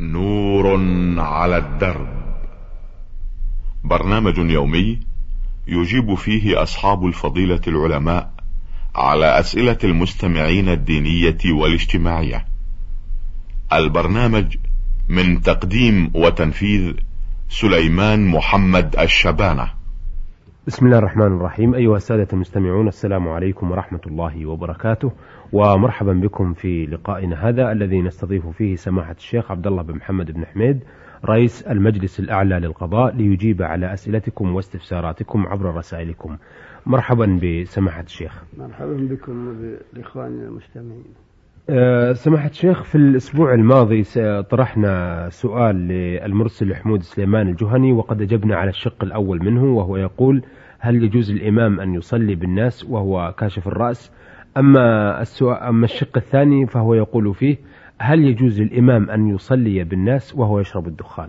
نور على الدرب. برنامج يومي يجيب فيه أصحاب الفضيلة العلماء على أسئلة المستمعين الدينية والاجتماعية. البرنامج من تقديم وتنفيذ سليمان محمد الشبانة. بسم الله الرحمن الرحيم. أيها السادة المستمعون السلام عليكم ورحمة الله وبركاته. ومرحبا بكم في لقائنا هذا الذي نستضيف فيه سماحة الشيخ عبد الله بن محمد بن حميد رئيس المجلس الأعلى للقضاء ليجيب على أسئلتكم واستفساراتكم عبر رسائلكم. مرحبا بسماحة الشيخ. مرحبا بكم وبإخواننا المستمعين. سماحة الشيخ في الأسبوع الماضي طرحنا سؤال للمرسل حمود سليمان الجهني وقد أجبنا على الشق الأول منه وهو يقول هل يجوز الإمام أن يصلي بالناس وهو كاشف الرأس؟ أما السؤال أما الشق الثاني فهو يقول فيه هل يجوز للإمام أن يصلي بالناس وهو يشرب الدخان؟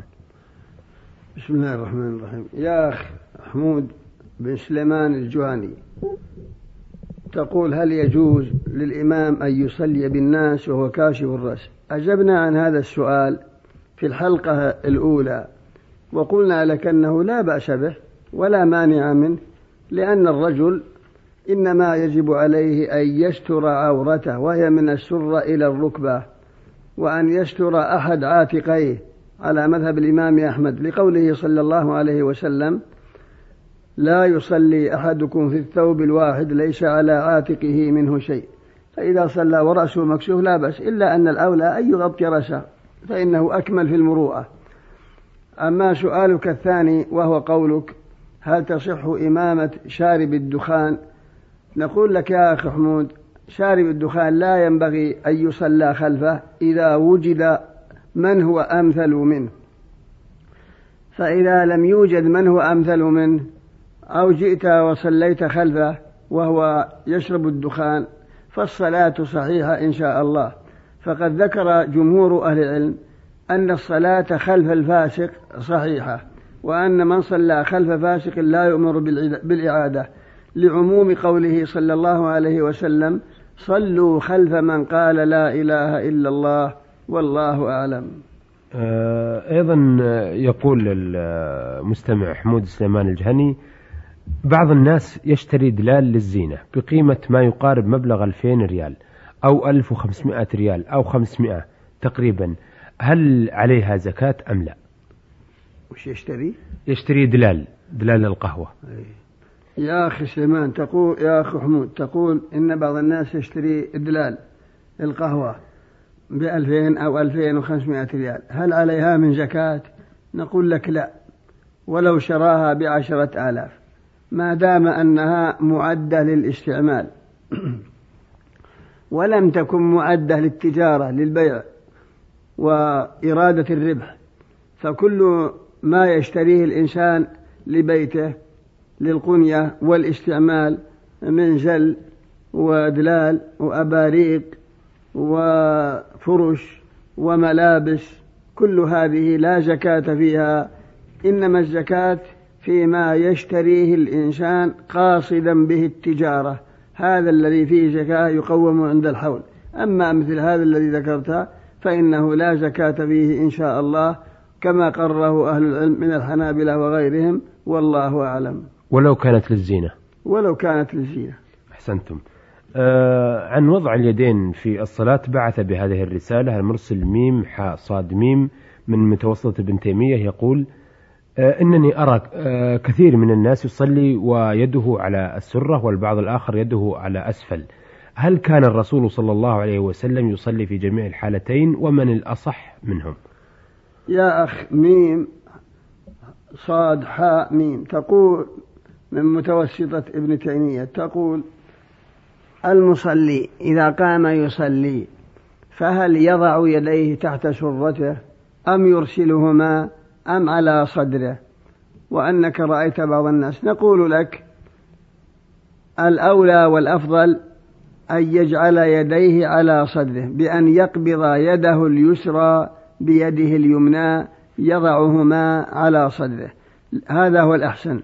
بسم الله الرحمن الرحيم. يا أخ حمود بن سليمان الجهني تقول هل يجوز للإمام أن يصلي بالناس وهو كاشف الرأس؟ أجبنا عن هذا السؤال في الحلقة الأولى وقلنا لك أنه لا بأس به ولا مانع منه لأن الرجل إنما يجب عليه أن يستر عورته وهي من السرة إلى الركبة وأن يستر أحد عاتقيه على مذهب الإمام أحمد لقوله صلى الله عليه وسلم لا يصلي أحدكم في الثوب الواحد ليس على عاتقه منه شيء. فإذا صلى ورأسه مكشوف لا بأس إلا أن الأولى أن يغطي رأسه فإنه أكمل في المروءة. أما سؤالك الثاني وهو قولك هل تصح إمامة شارب الدخان؟ نقول لك يا أخي حمود شارب الدخان لا ينبغي أن يصلى خلفه إذا وجد من هو أمثل منه. فإذا لم يوجد من هو أمثل منه أو جئت وصليت خلفه وهو يشرب الدخان فالصلاة صحيحة إن شاء الله. فقد ذكر جمهور أهل العلم أن الصلاة خلف الفاسق صحيحة وأن من صلى خلف فاسق لا يؤمر بالإعادة. لعموم قوله صلى الله عليه وسلم صلوا خلف من قال لا إله إلا الله والله أعلم. أيضا يقول المستمع حمود سليمان الجهني بعض الناس يشتري دلال للزينة بقيمة ما يقارب مبلغ 2000 ريال أو 1500 ريال أو 500 تقريبا. هل عليها زكاة أم لا؟ وش يشتري؟ يشتري دلال دلال القهوة. يا أخي سليمان تقول يا أخي حمود تقول إن بعض الناس يشتري دلال القهوة بألفين أو ألفين وخمسمائة ريال. هل عليها من زكاة؟ نقول لك لا ولو شراها بعشرة آلاف. ما دام أنها معدة للاستعمال. ولم تكن معدة للتجارة للبيع وإرادة الربح. فكل ما يشتريه الإنسان لبيته للقنية والاستعمال من جل ودلال وأباريق وفرش وملابس كل هذه لا زكاة فيها. إنما الزكاة فيما يشتريه الإنسان قاصدا به التجارة. هذا الذي فيه زكاة يقوم عند الحول. أما مثل هذا الذي ذكرته فإنه لا زكاة فيه إن شاء الله كما قرره أهل العلم من الحنابلة وغيرهم والله أعلم. ولو كانت للزينة. ولو كانت للزينة. أحسنتم. آه عن وضع اليدين في الصلاة بعث بهذه الرسالة المرسل ميم حاء صاد ميم من متوسطة ابن تيمية يقول آه إنني أرى آه كثير من الناس يصلي ويده على السرة والبعض الآخر يده على أسفل. هل كان الرسول صلى الله عليه وسلم يصلي في جميع الحالتين؟ ومن الأصح منهم؟ يا أخ ميم صاد حاء ميم تقول من متوسطة ابن تيمية تقول المصلي إذا قام يصلي فهل يضع يديه تحت سرته أم يرسلهما؟ أم على صدره وأنك رأيت بعض الناس. نقول لك الأولى والأفضل أن يجعل يديه على صدره بأن يقبض يده اليسرى بيده اليمنى يضعهما على صدره. هذا هو الأحسن.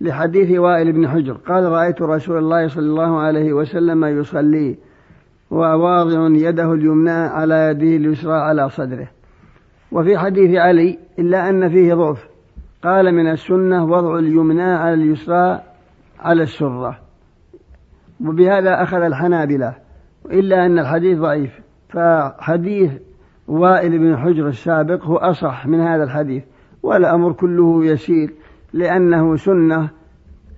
لحديث وائل بن حجر قال رأيت رسول الله صلى الله عليه وسلم يصلي وواضع يده اليمنى على يده اليسرى على صدره. وفي حديث علي إلا أن فيه ضعف. قال من السنة وضع اليمنى على اليسرى على السرة. وبهذا أخذ الحنابلة. إلا أن الحديث ضعيف. فحديث وائل بن حجر السابق هو أصح من هذا الحديث. والأمر كله يسير لأنه سنة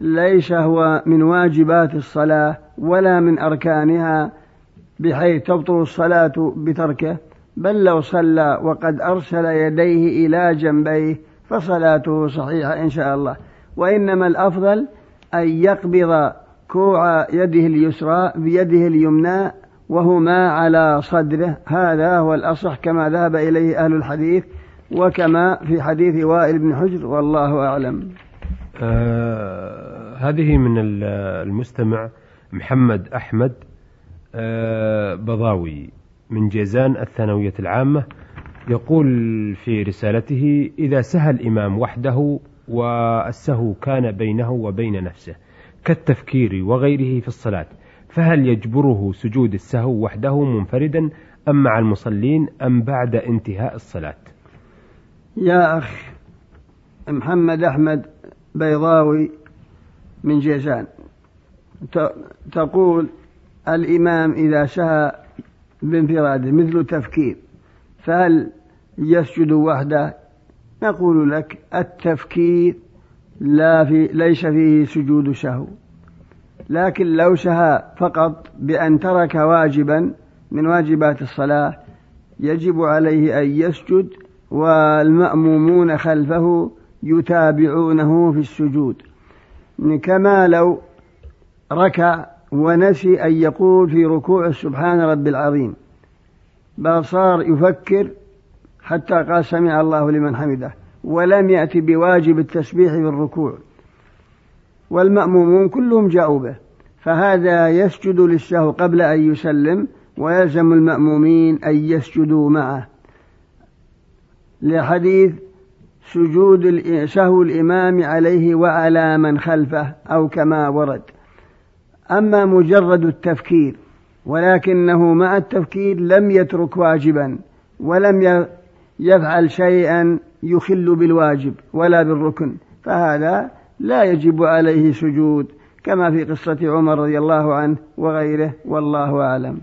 ليس هو من واجبات الصلاة ولا من أركانها بحيث تبطل الصلاة بتركه. بل لو صلى وقد أرسل يديه إلى جنبيه فصلاته صحيحة إن شاء الله. وإنما الأفضل أن يقبض كوع يده اليسرى بيده اليمنى وهما على صدره. هذا هو الأصح كما ذهب إليه أهل الحديث وكما في حديث وائل بن حجر والله أعلم. آه هذه من المستمع محمد أحمد آه بضاوي. من جيزان الثانوية العامة يقول في رسالته إذا سهى الإمام وحده والسهو كان بينه وبين نفسه كالتفكير وغيره في الصلاة فهل يجبره سجود السهو وحده منفردا أم مع المصلين أم بعد انتهاء الصلاة؟ يا أخ محمد أحمد بيضاوي من جيزان تقول الإمام إذا سهى بانفراده مثل تفكير فهل يسجد وحده؟ نقول لك التفكير لا في ليس فيه سجود سهو لكن لو سهى فقط بأن ترك واجبا من واجبات الصلاة يجب عليه أن يسجد والمأمومون خلفه يتابعونه في السجود. كما لو ركع ونسي أن يقول في ركوع سبحان رب العظيم. بل صار يفكر حتى قال سمع الله لمن حمده ولم يأتي بواجب التسبيح في الركوع. والمأمومون كلهم جاءوا به فهذا يسجد للسهو قبل أن يسلم ويلزم المأمومين أن يسجدوا معه. لحديث سجود سهو الإمام عليه وعلى من خلفه أو كما ورد. أما مجرد التفكير ولكنه مع التفكير لم يترك واجبا ولم يفعل شيئا يخل بالواجب ولا بالركن فهذا لا يجب عليه سجود كما في قصة عمر رضي الله عنه وغيره والله أعلم.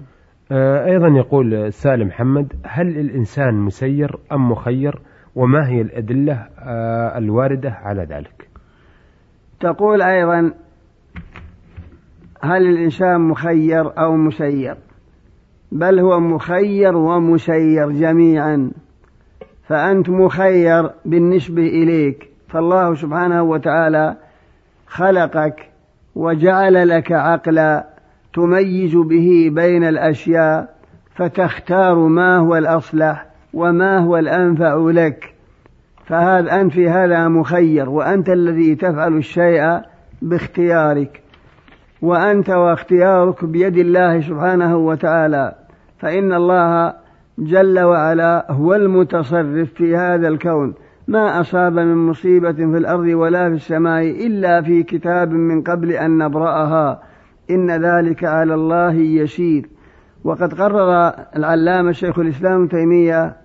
آه، أيضا يقول سالم محمد هل الإنسان مسير أم مخير؟ وما هي الأدلة آه، الواردة على ذلك؟ تقول أيضا هل الإنسان مخير أو مسير؟ بل هو مخير ومسير جميعا. فأنت مخير بالنسبة إليك. فالله سبحانه وتعالى خلقك وجعل لك عقلا تميز به بين الأشياء فتختار ما هو الأصلح وما هو الأنفع لك. فهذا أنت في هذا مخير وأنت الذي تفعل الشيء باختيارك. وأنت واختيارك بيد الله سبحانه وتعالى. فإن الله جل وعلا هو المتصرف في هذا الكون. ما أصاب من مصيبة في الأرض ولا في السماء إلا في كتاب من قبل أن نبرأها. إن ذلك على الله يسير. وقد قرر العلامة شيخ الإسلام تيمية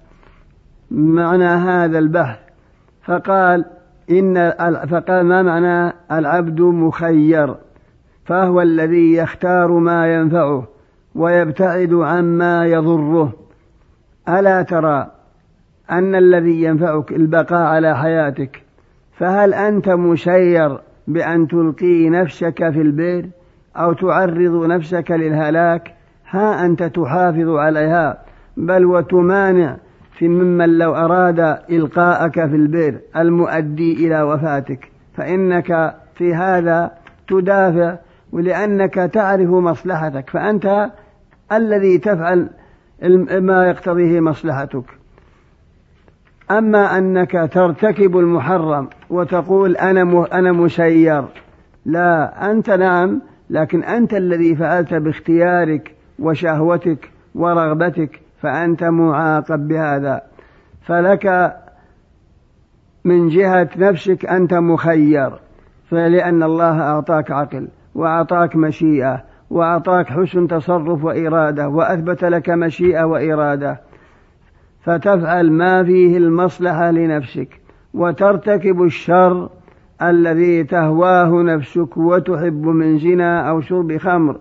معنى هذا البحث. فقال إن فقال ما معنى العبد مخير؟ فهو الذي يختار ما ينفعه ويبتعد عما يضره. ألا ترى أن الذي ينفعك البقاء على حياتك فهل أنت مشير بأن تلقي نفسك في البئر أو تعرض نفسك للهلاك؟ ها أنت تحافظ عليها بل وتمانع في ممن لو أراد إلقاءك في البئر المؤدي إلى وفاتك. فإنك في هذا تدافع ولأنك تعرف مصلحتك فأنت الذي تفعل ما يقتضيه مصلحتك. أما أنك ترتكب المحرم وتقول أنا أنا مسير لا أنت نعم لكن أنت الذي فعلت باختيارك وشهوتك ورغبتك فأنت معاقب بهذا. فلك من جهة نفسك أنت مخير فلأن الله أعطاك عقل. وأعطاك مشيئة وأعطاك حسن تصرف وإرادة وأثبت لك مشيئة وإرادة. فتفعل ما فيه المصلحة لنفسك وترتكب الشر الذي تهواه نفسك وتحب من زنا أو شرب خمر.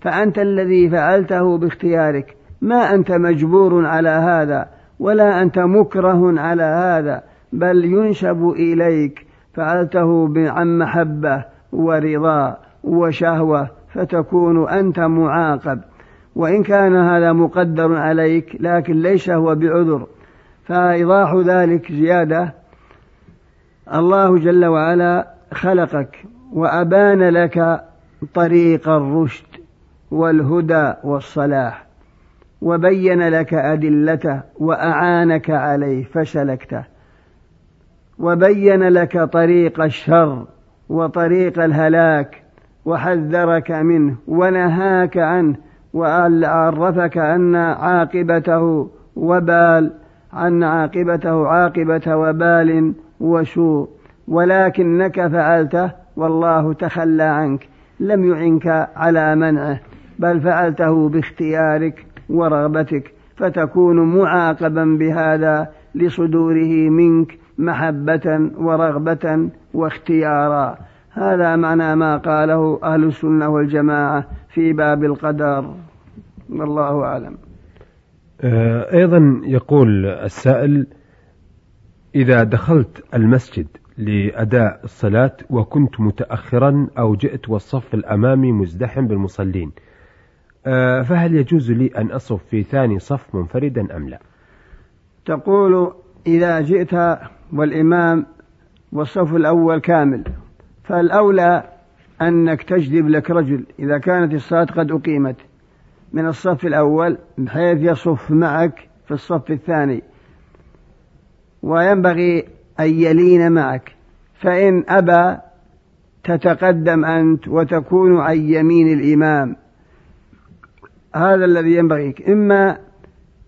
فأنت الذي فعلته باختيارك. ما أنت مجبور على هذا ولا أنت مكره على هذا بل ينسب إليك. فعلته عن محبة ورضا. وشهوة فتكون أنت معاقب. وإن كان هذا مقدر عليك لكن ليس هو بعذر. فإيضاح ذلك زيادة الله جل وعلا خلقك وأبان لك طريق الرشد والهدى والصلاح وبين لك أدلته وأعانك عليه فسلكته وبين لك طريق الشر وطريق الهلاك وحذرك منه ونهاك عنه وعرفك أن عاقبته وبال أن عاقبته عاقبة وبال وسوء ولكنك فعلته والله تخلى عنك لم يعنك على منعه بل فعلته باختيارك ورغبتك فتكون معاقبا بهذا لصدوره منك محبة ورغبة واختيارا هذا معنى ما قاله أهل السنة والجماعة في باب القدر. والله أعلم. آه، أيضا يقول السائل إذا دخلت المسجد لأداء الصلاة وكنت متأخرا أو جئت والصف الأمامي مزدحم بالمصلين آه، فهل يجوز لي أن أصف في ثاني صف منفردا أم لا؟ تقول إذا جئت والإمام والصف الأول كامل فالأولى أنك تجذب لك رجل إذا كانت الصلاة قد أقيمت من الصف الأول بحيث يصف معك في الصف الثاني. وينبغي أن يلين معك. فإن أبى تتقدم أنت وتكون عن يمين الإمام. هذا الذي ينبغيك. إما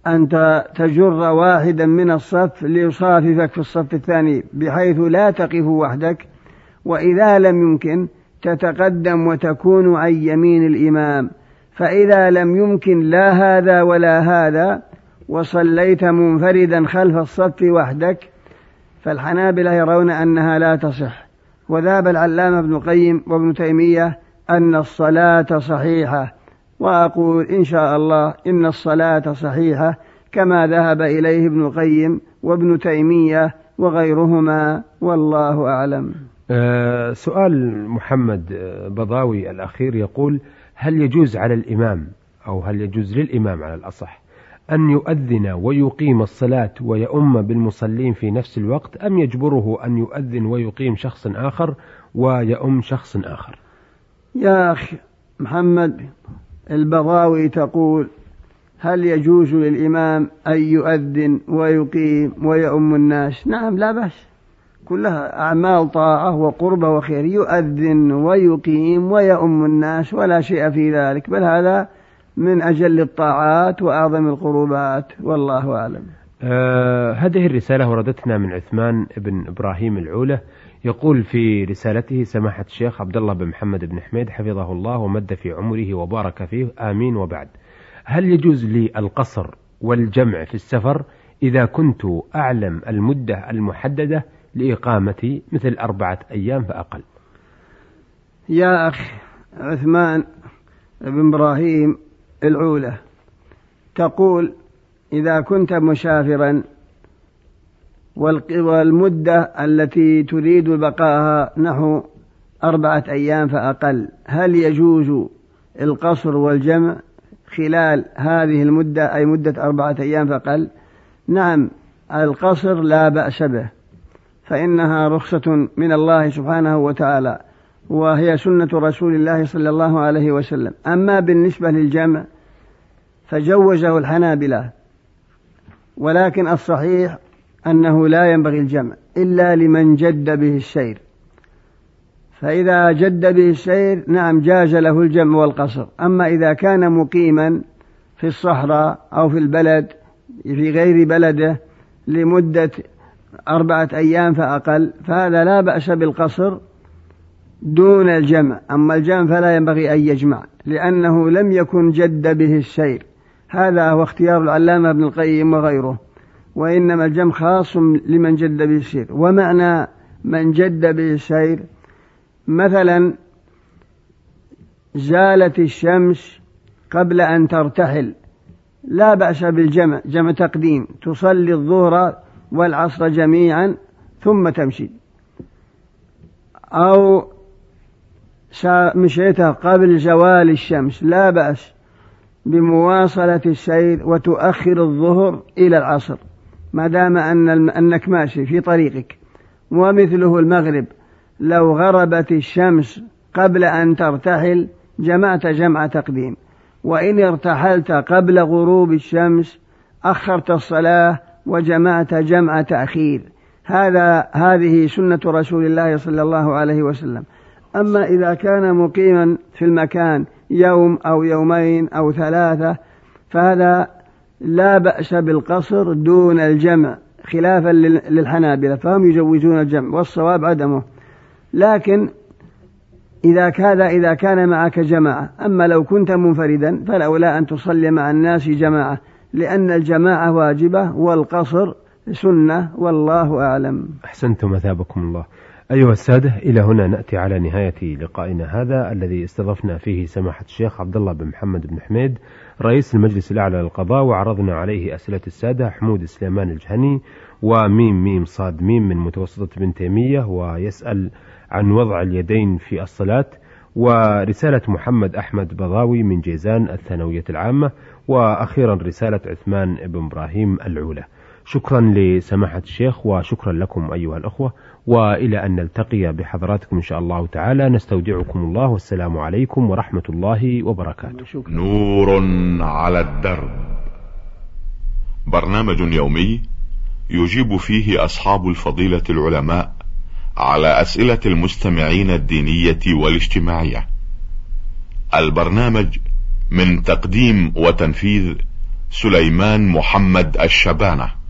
أن تجر واحدا من الصف ليصاففك في الصف الثاني بحيث لا تقف وحدك. وإذا لم يمكن تتقدم وتكون عن يمين الإمام. فإذا لم يمكن لا هذا ولا هذا وصليت منفردا خلف الصف وحدك فالحنابلة يرون أنها لا تصح. وذهب العلامة ابن القيم وابن تيمية أن الصلاة صحيحة. وأقول إن شاء الله إن الصلاة صحيحة كما ذهب إليه ابن القيم وابن تيمية وغيرهما والله أعلم. سؤال محمد بضاوي الأخير يقول هل يجوز على الإمام أو هل يجوز للإمام على الأصح أن يؤذن ويقيم الصلاة ويؤم بالمصلين في نفس الوقت أم يجبره أن يؤذن ويقيم شخص آخر ويؤم شخص آخر؟ يا أخي محمد البضاوي تقول هل يجوز للإمام أن يؤذن ويقيم ويؤم الناس؟ نعم لا بأس. كلها أعمال طاعة وقربة وخير يؤذن ويقيم ويؤم الناس ولا شيء في ذلك بل هذا من أجل الطاعات وأعظم القربات والله أعلم. آه هذه الرسالة وردتنا من عثمان بن إبراهيم العولة يقول في رسالته سماحة الشيخ عبد الله بن محمد بن حميد حفظه الله ومد في عمره وبارك فيه آمين وبعد. هل يجوز لي القصر والجمع في السفر إذا كنت أعلم المدة المحددة لإقامتي مثل أربعة أيام فأقل. يا أخي عثمان بن إبراهيم العولة تقول إذا كنت مسافرا والمدة التي تريد بقاها نحو أربعة أيام فأقل هل يجوز القصر والجمع خلال هذه المدة أي مدة أربعة أيام فأقل؟ نعم القصر لا بأس به. فإنها رخصة من الله سبحانه وتعالى وهي سنة رسول الله صلى الله عليه وسلم. أما بالنسبة للجمع فجوزه الحنابلة ولكن الصحيح أنه لا ينبغي الجمع إلا لمن جد به السير. فإذا جد به السير نعم جاز له الجمع والقصر. أما إذا كان مقيما في الصحراء أو في البلد في غير بلده لمدة أربعة أيام فأقل فهذا لا بأس بالقصر دون الجمع. أما الجمع فلا ينبغي أن يجمع لأنه لم يكن جد به السير. هذا هو اختيار العلامة ابن القيم وغيره. وإنما الجمع خاص لمن جد به السير. ومعنى من جد به السير مثلا زالت الشمس قبل أن ترتحل. لا بأس بالجمع جمع تقديم. تصلي الظهر والعصر جميعا ثم تمشي. أو مشيتها قبل زوال الشمس. لا بأس بمواصلة السير وتؤخر الظهر إلى العصر. ما دام أن أنك ماشي في طريقك. ومثله المغرب. لو غربت الشمس قبل أن ترتحل جمعت جمع تقديم. وإن ارتحلت قبل غروب الشمس أخرت الصلاة وجمعت جمع تأخير. هذا هذه سنة رسول الله صلى الله عليه وسلم. أما إذا كان مقيما في المكان يوم أو يومين أو ثلاثة فهذا لا بأس بالقصر دون الجمع خلافا للحنابلة فهم يجوزون الجمع والصواب عدمه. لكن إذا كان إذا كان معك جماعة أما لو كنت منفردا فالأولى أن تصلي مع الناس جماعة. لأن الجماعة واجبة والقصر سنة والله أعلم. أحسنتم أثابكم الله. أيها السادة إلى هنا نأتي على نهاية لقائنا هذا الذي استضفنا فيه سماحة الشيخ عبد الله بن محمد بن حميد رئيس المجلس الأعلى للقضاء وعرضنا عليه أسئلة السادة حمود سليمان الجهني وميم ميم صاد ميم من متوسطة بن تيمية ويسأل عن وضع اليدين في الصلاة ورسالة محمد أحمد بضاوي من جيزان الثانوية العامة وأخيرا رسالة عثمان بن إبراهيم العولة. شكرا لسماحة الشيخ وشكرا لكم أيها الأخوة وإلى أن نلتقي بحضراتكم إن شاء الله تعالى. نستودعكم الله والسلام عليكم ورحمة الله وبركاته. نور على الدرب. برنامج يومي يجيب فيه أصحاب الفضيلة العلماء على أسئلة المستمعين الدينية والاجتماعية. البرنامج من تقديم وتنفيذ سليمان محمد الشبانة.